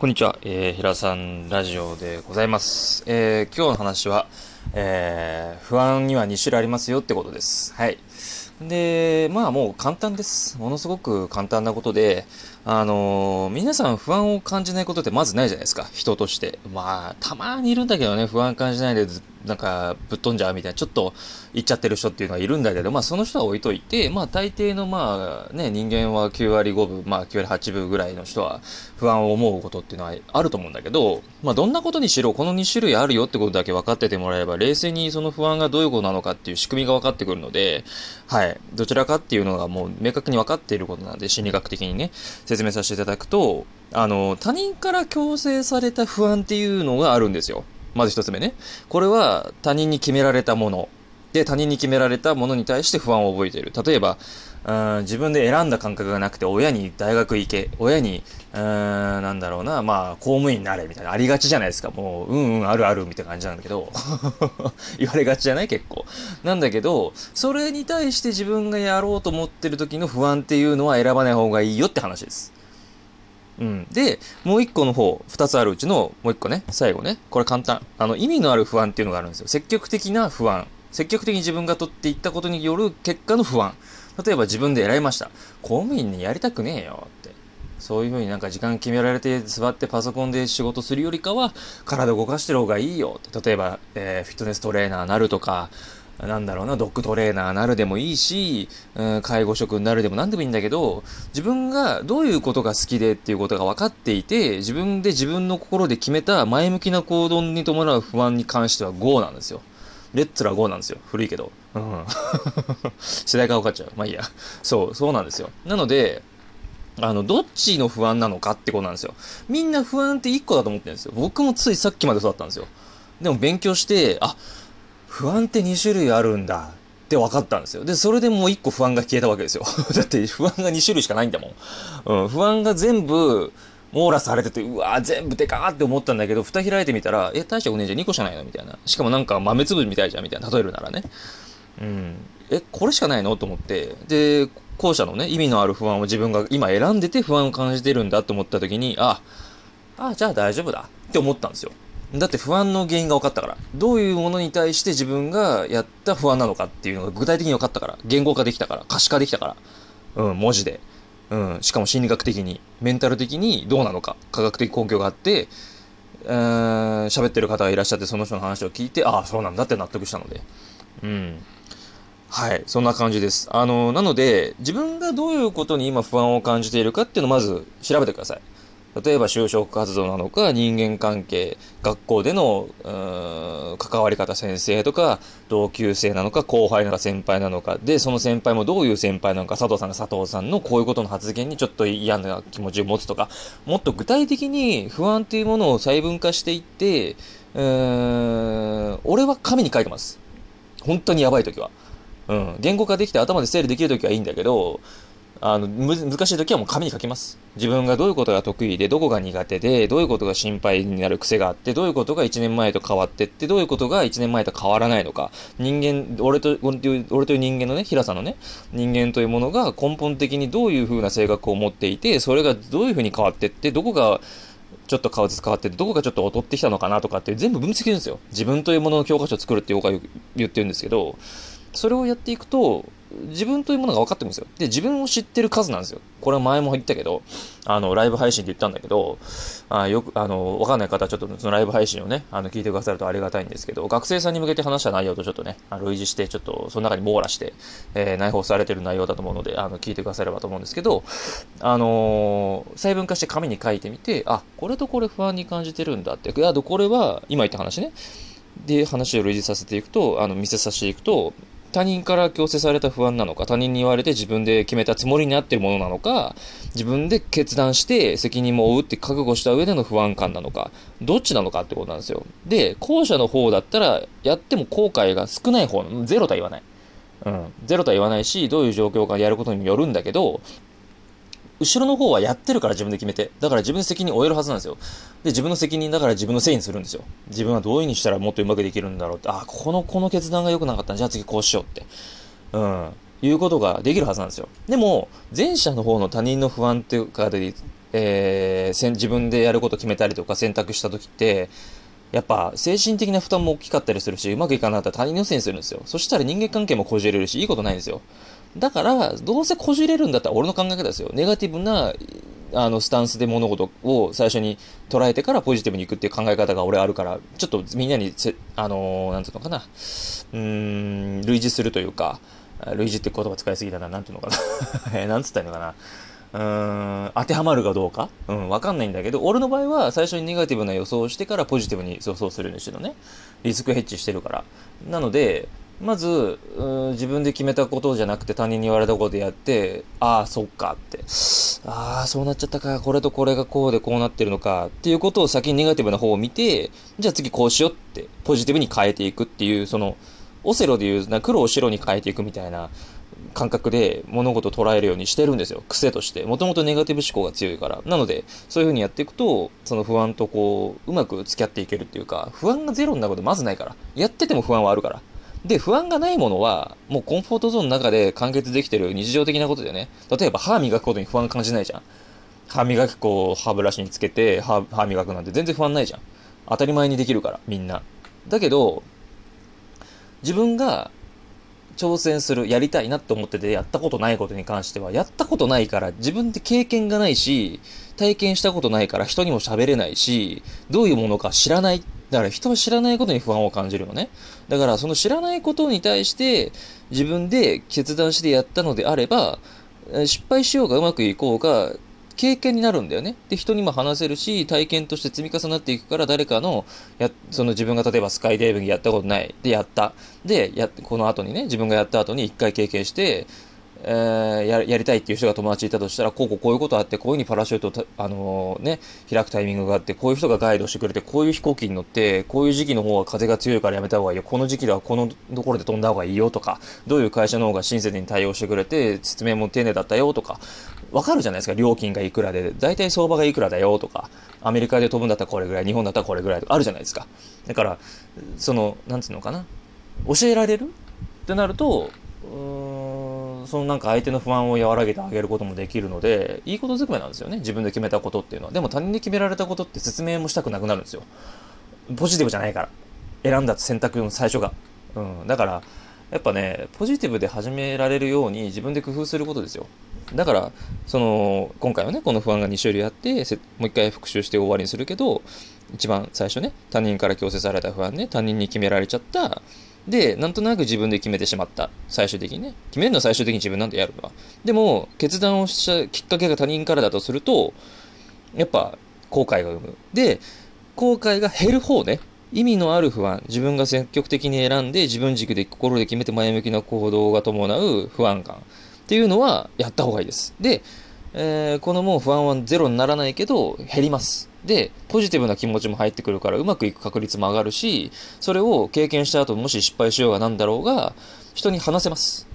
こんにちは、えー、平さんラジオでございます。えー、今日の話は、えー、不安には2種類ありますよってことです。はい。で、まあもう簡単です。ものすごく簡単なことで、あのー、皆さん不安を感じないことってまずないじゃないですか。人として。まあ、たまにいるんだけどね、不安感じないでずなんかぶっ飛んじゃうみたいな、ちょっと言っちゃってる人っていうのはいるんだけど、まあその人は置いといて、まあ大抵のまあね、人間は9割5分、まあ9割8分ぐらいの人は不安を思うことっていうのはあると思うんだけど、まあどんなことにしろこの2種類あるよってことだけ分かっててもらえれば、冷静にその不安がどういうことなのかっていう仕組みが分かってくるので、はい、どちらかっていうのがもう明確に分かっていることなんで、心理学的にね、説明させていただくと、あの、他人から強制された不安っていうのがあるんですよ。まず一つ目ね。これは他人に決められたもの。で、他人に決められたものに対して不安を覚えている。例えば、うん自分で選んだ感覚がなくて、親に大学行け、親に、うん、なんだろうな、まあ、公務員になれ、みたいな、ありがちじゃないですか。もう、うんうん、あるある、みたいな感じなんだけど、言われがちじゃない？結構。なんだけど、それに対して自分がやろうと思ってる時の不安っていうのは選ばない方がいいよって話です。うん。で、もう一個の方、二つあるうちの、もう一個ね、最後ね、これ簡単。あの、意味のある不安っていうのがあるんですよ。積極的な不安。積極的に自分が取っていったことによる結果の不安。例えば自分で選びました。公務員にやりたくねえよって。そういうふうになんか時間決められて座ってパソコンで仕事するよりかは、体動かしてる方がいいよって。例えば、えー、フィットネストレーナーなるとか、なんだろうな、ドッグトレーナーなるでもいいし、うん、介護職になるでも何でもいいんだけど、自分がどういうことが好きでっていうことが分かっていて、自分で自分の心で決めた前向きな行動に伴う不安に関しては GO なんですよ。レッツラ GO なんですよ。古いけど。うん。世代が分かっちゃう。まあいいや。そう、そうなんですよ。なので、あの、どっちの不安なのかってことなんですよ。みんな不安って1個だと思ってるんですよ。僕もついさっきまでそうだったんですよ。でも勉強して、あ、不安って2種類あるんだって分かったんですよ。で、それでもう1個不安が消えたわけですよ。だって不安が2種類しかないんだもん。うん、不安が全部網羅されてて、うわ全部でかーって思ったんだけど、蓋開いてみたら、え、大したおねえじゃ2個しかないの？みたいな。しかもなんか豆粒みたいじゃんみたいな。例えるならね。うん。え、これしかないの？と思って。で、後者のね、意味のある不安を自分が今選んでて不安を感じてるんだと思った時に、あ、あ、じゃあ大丈夫だって思ったんですよ。だって不安の原因が分かったから。どういうものに対して自分がやった不安なのかっていうのが具体的に分かったから。言語化できたから。可視化できたから。うん、文字で。うん、しかも心理学的に、メンタル的にどうなのか。科学的根拠があって、喋ってる方がいらっしゃって、その人の話を聞いて、ああ、そうなんだって納得したので。うん。はい、そんな感じです。あの、なので、自分がどういうことに今不安を感じているかっていうのをまず調べてください。例えば就職活動なのか、人間関係、学校での、関わり方、先生とか、同級生なのか、後輩なのか、先輩なのか、で、その先輩もどういう先輩なのか、佐藤さんが佐藤さんのこういうことの発言にちょっと嫌な気持ちを持つとか、もっと具体的に不安というものを細分化していって、う、俺は紙に書いてます。本当にやばい時は。うん。言語化できて頭で整理できる時はいいんだけど、あの、難しい時はもう紙に書きます。自分がどういうことが得意で、どこが苦手で、どういうことが心配になる癖があって、どういうことが1年前と変わってって、どういうことが1年前と変わらないのか。人間、俺と、俺という人間のね、平さんのね、人間というものが根本的にどういう風な性格を持っていて、それがどういう風に変わってって、どこが、ちょっと顔ずつ変わってて、どこがちょっと劣ってきたのかなとかって全部分析するんですよ。自分というものの教科書を作るって僕は言ってるんですけど、それをやっていくと、自分というものが分かってるんですよ。で、自分を知ってる数なんですよ。これは前も言ったけど、あの、ライブ配信って言ったんだけど、あよく、あの、わかんない方はちょっとそのライブ配信をね、あの、聞いてくださるとありがたいんですけど、学生さんに向けて話した内容とちょっとね、あの類似して、ちょっとその中に網羅して、えー、内包されてる内容だと思うので、あの、聞いてくださればと思うんですけど、あのー、細分化して紙に書いてみて、あ、これとこれ不安に感じてるんだって、あとこれは、今言った話ね、で、話を類似させていくと、あの、見せさせていくと、他人から強制された不安なのか、他人に言われて自分で決めたつもりになってるものなのか、自分で決断して責任も負うって覚悟した上での不安感なのか、どっちなのかってことなんですよ。で、後者の方だったら、やっても後悔が少ない方、ゼロとは言わない。うん。ゼロとは言わないし、どういう状況かやることにもよるんだけど、後ろの方はやってるから自分で決めて。だから自分で責任を負えるはずなんですよ。で、自分の責任だから自分のせいにするんですよ。自分はどういう風にしたらもっとうまくできるんだろうって。あ、この、この決断が良くなかったじゃあ次こうしようって。うん。いうことができるはずなんですよ。でも、前者の方の他人の不安っていうかでえー、自分でやること決めたりとか選択した時って、やっぱ精神的な負担も大きかったりするし、うまくいかなかったら他人のせいにするんですよ。そしたら人間関係もこじれるし、いいことないんですよ。だから、どうせこじれるんだったら俺の考え方ですよ。ネガティブな、あの、スタンスで物事を最初に捉えてからポジティブに行くっていう考え方が俺あるから、ちょっとみんなにあのー、なんていうのかな、うーん、類似するというか、類似って言葉使いすぎだな、なんていうのかな。えなんつったらいいのかな。うーん、当てはまるかどうかうん、わかんないんだけど、俺の場合は最初にネガティブな予想をしてからポジティブに予想するんですよね。リスクヘッジしてるから。なので、まず、自分で決めたことじゃなくて他人に言われたことでやって、ああ、そっかって。ああ、そうなっちゃったか。これとこれがこうでこうなってるのか。っていうことを先にネガティブな方を見て、じゃあ次こうしようって、ポジティブに変えていくっていう、その、オセロでいうな黒を白に変えていくみたいな感覚で物事を捉えるようにしてるんですよ。癖として。もともとネガティブ思考が強いから。なので、そういう風にやっていくと、その不安とこう、うまく付き合っていけるっていうか、不安がゼロになることまずないから。やってても不安はあるから。で、不安がないものは、もうコンフォートゾーンの中で完結できてる日常的なことでね。例えば歯磨くことに不安感じないじゃん。歯磨き粉を歯ブラシにつけて歯歯磨くなんて全然不安ないじゃん。当たり前にできるから、みんな。だけど、自分が挑戦する、やりたいなって思っててやったことないことに関しては、やったことないから自分で経験がないし、体験したことないから人にも喋れないし、どういうものか知らない。だから人は知らないことに不安を感じるのね。だからその知らないことに対して自分で決断してやったのであれば、失敗しようがうまくいこうが、経験になるんだよね。で、人にも話せるし、体験として積み重なっていくから、誰かの、や、その自分が例えばスカイデーブンやったことない。で、やった。で、や、この後にね、自分がやった後に一回経験して、えー、ややりたいっていう人が友達いたとしたら、こうこうこういうことあって、こういうふうにパラシュートあのー、ね、開くタイミングがあって、こういう人がガイドしてくれて、こういう飛行機に乗って、こういう時期の方が風が強いからやめた方がいいよ。この時期ではこのところで飛んだ方がいいよとか、どういう会社の方が親切に対応してくれて、説明も丁寧だったよとか、わかるじゃないですか。料金がいくらで、大体相場がいくらだよとか、アメリカで飛ぶんだったらこれぐらい、日本だったらこれぐらいとかあるじゃないですか。だから、その、なんつうのかな。教えられる？ってなると、うんそのなんか相手の不安を和らげてあげることもできるので、いいことずくめなんですよね。自分で決めたことっていうのは。でも他人で決められたことって説明もしたくなくなるんですよ。ポジティブじゃないから。選んだ選択の最初が。うん。だから、やっぱね、ポジティブで始められるように自分で工夫することですよ。だから、その、今回はね、この不安が2種類あって、もう一回復習して終わりにするけど、一番最初ね、他人から強制された不安ね、他人に決められちゃったで、なんとなく自分で決めてしまった。最終的にね。決めるのは最終的に自分なんてやるのは。でも、決断をしたきっかけが他人からだとすると、やっぱ、後悔が生む。で、後悔が減る方ね。意味のある不安。自分が積極的に選んで、自分軸で心で決めて前向きな行動が伴う不安感。っていうのは、やった方がいいです。で、えー、このもう不安はゼロにならないけど、減ります。で、ポジティブな気持ちも入ってくるからうまくいく確率も上がるし、それを経験した後もし失敗しようがなんだろうが、人に話せます。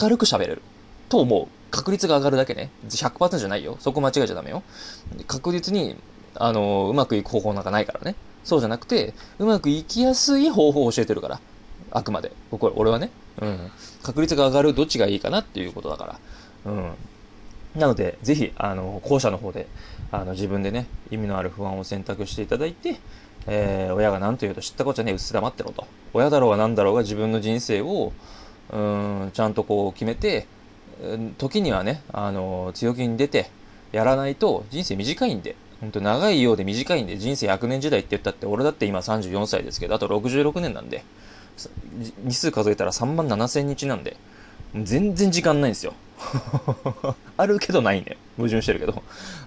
明るく喋れる。と思う。確率が上がるだけね。100%じゃないよ。そこ間違えちゃダメよ。確実に、あの、うまくいく方法なんかないからね。そうじゃなくて、うまくいきやすい方法を教えてるから。あくまで。僕は俺はね。うん。確率が上がるどっちがいいかなっていうことだから。うん。なので、ぜひ、あの、後者の方で、あの、自分でね、意味のある不安を選択していただいて、えー、親が何と言うと知ったことじゃねえ、薄黙ってろと。親だろうが何だろうが自分の人生を、うん、ちゃんとこう決めて、時にはね、あの、強気に出て、やらないと人生短いんで、ほんと長いようで短いんで、人生100年時代って言ったって、俺だって今34歳ですけど、あと66年なんで、日数数えたら3万7千日なんで、全然時間ないんですよ。あるけどないんだよ。矛盾してるけど。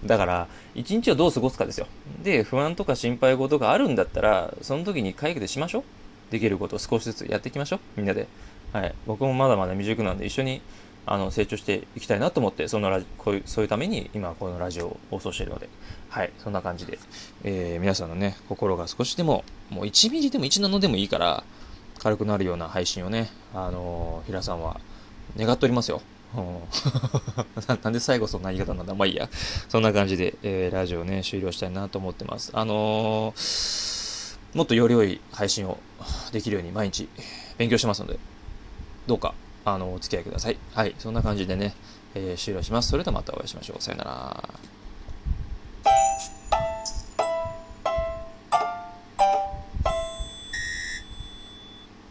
だから、一日をどう過ごすかですよ。で、不安とか心配事があるんだったら、その時に解決しましょう。できることを少しずつやっていきましょう。みんなで。はい。僕もまだまだ未熟なんで、一緒にあの成長していきたいなと思って、そのラジこういうそういうために今このラジオを放送しているので、はい。そんな感じで、えー、皆さんのね、心が少しでも、もう1ミリでも1ナノでもいいから、軽くなるような配信をね、あのー、平さんは願っておりますよ。なんで最後そんな言い方なんだ？まあいいや。そんな感じで、えー、ラジオね、終了したいなと思ってます。あのー、もっとより良い配信をできるように毎日勉強してますので、どうか、あの、お付き合いください。はい。そんな感じでね、えー、終了します。それではまたお会いしましょう。さよなら。